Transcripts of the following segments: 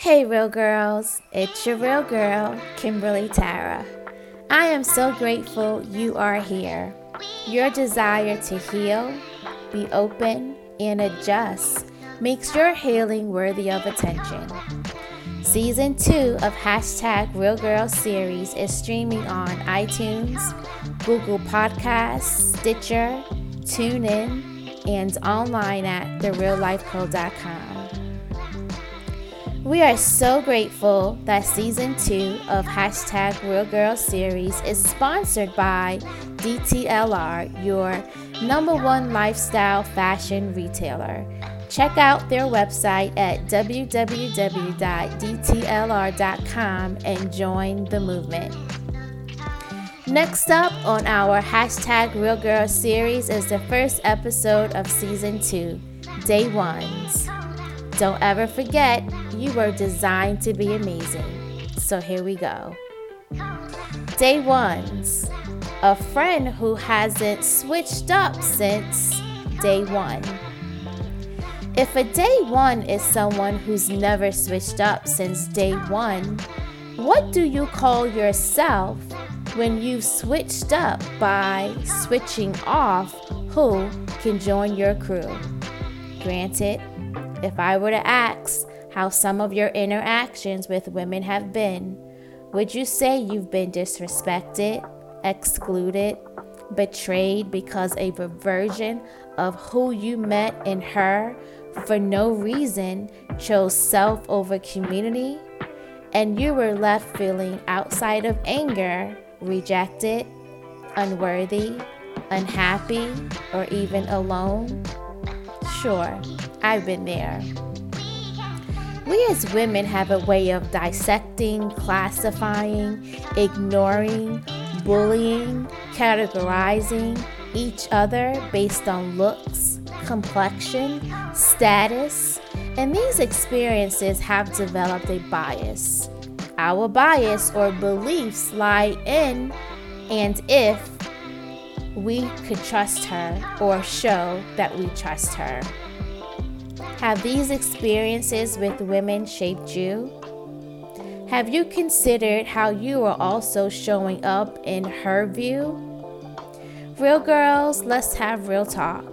Hey, real girls, it's your real girl, Kimberly Tara. I am so grateful you are here. Your desire to heal, be open, and adjust makes your healing worthy of attention. Season 2 of Hashtag Real Girl series is streaming on iTunes, Google Podcasts, Stitcher, TuneIn, and online at thereallifeco.com. We are so grateful that season 2 of Hashtag Real Girl series is sponsored by DTLR, your number one lifestyle fashion retailer. Check out their website at www.dtlr.com and join the movement. Next up on our hashtag Real Girl series is the first episode of season two, Day Ones. Don't ever forget, you were designed to be amazing. So here we go. Day Ones. A friend who hasn't switched up since day one. If a day one is someone who's never switched up since day one, what do you call yourself when you've switched up by switching off who can join your crew? Granted, if I were to ask how some of your interactions with women have been, would you say you've been disrespected, excluded, betrayed because a version of who you met in her for no reason chose self over community, and you were left feeling outside of anger, rejected, unworthy, unhappy, or even alone? Sure, I've been there. We as women have a way of dissecting, classifying, ignoring, bullying, categorizing each other based on looks, complexion, status, and these experiences have developed a bias. Our bias or beliefs lie in and if we could trust her or show that we trust her. Have these experiences with women shaped you? Have you considered how you are also showing up in her view? Real girls, let's have real talk.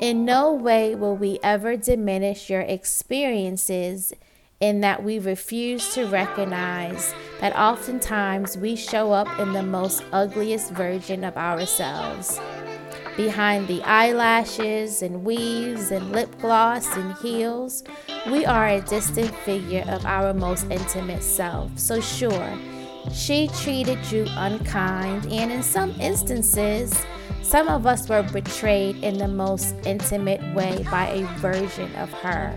In no way will we ever diminish your experiences in that we refuse to recognize that oftentimes we show up in the most ugliest version of ourselves. Behind the eyelashes and weaves and lip gloss and heels, we are a distant figure of our most intimate self. So, sure, she treated you unkind, and in some instances, some of us were betrayed in the most intimate way by a version of her.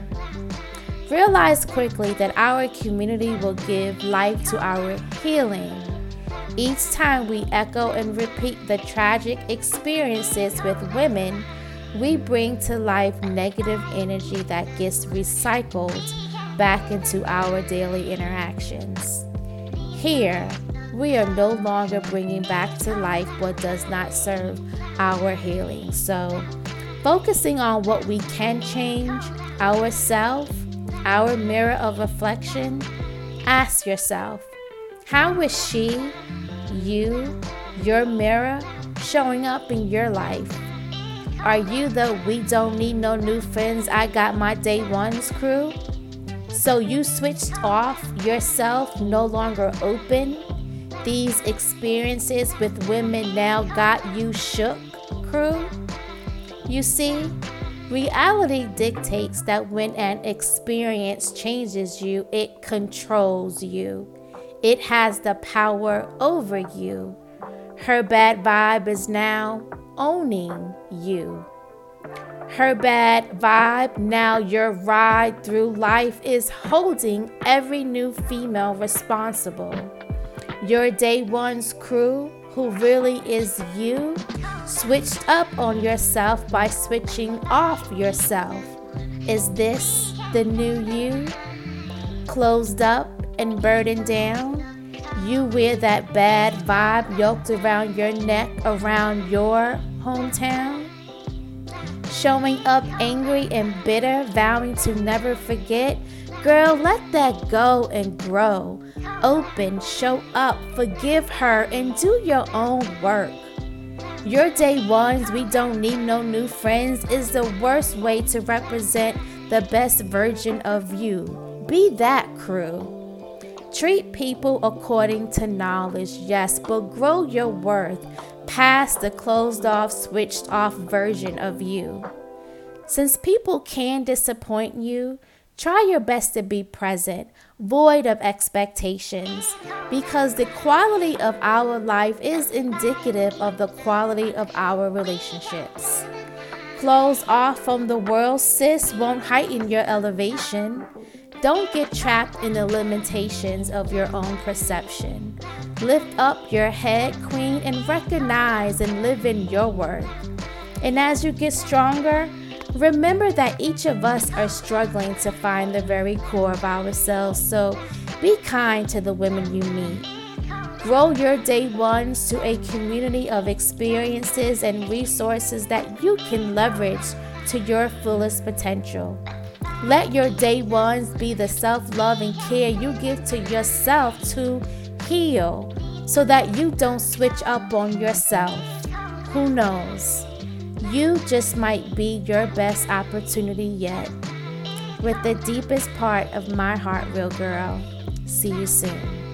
Realize quickly that our community will give life to our healing. Each time we echo and repeat the tragic experiences with women, we bring to life negative energy that gets recycled back into our daily interactions. Here, we are no longer bringing back to life what does not serve our healing. So, focusing on what we can change, ourself, our mirror of reflection, ask yourself, how is she, you, your mirror showing up in your life? Are you the we don't need no new friends, I got my day ones crew? So you switched off yourself, no longer open these experiences with women now got you shook, crew? You see, reality dictates that when an experience changes you, it controls you. It has the power over you. Her bad vibe is now owning you. Her bad vibe, now your ride through life is holding every new female responsible. Your day one's crew, who really is you, switched up on yourself by switching off yourself. Is this the new you? Closed up and burdened down? You wear that bad vibe yoked around your neck, around your hometown? showing up angry and bitter, vowing to never forget, girl, let that go and grow. Open, show up, forgive her, and do your own work. Your day ones, we don't need no new friends, is the worst way to represent the best version of you. Be that crew. Treat people according to knowledge, yes, but grow your worth past the closed off, switched off version of you. Since people can disappoint you, try your best to be present, void of expectations, because the quality of our life is indicative of the quality of our relationships. Close off from the world, sis, won't heighten your elevation. Don't get trapped in the limitations of your own perception. Lift up your head, queen, and recognize and live in your worth. And as you get stronger, remember that each of us are struggling to find the very core of ourselves. So be kind to the women you meet. Grow your day ones to a community of experiences and resources that you can leverage to your fullest potential. Let your day ones be the self love and care you give to yourself to heal so that you don't switch up on yourself. Who knows? You just might be your best opportunity yet. With the deepest part of my heart, real girl. See you soon.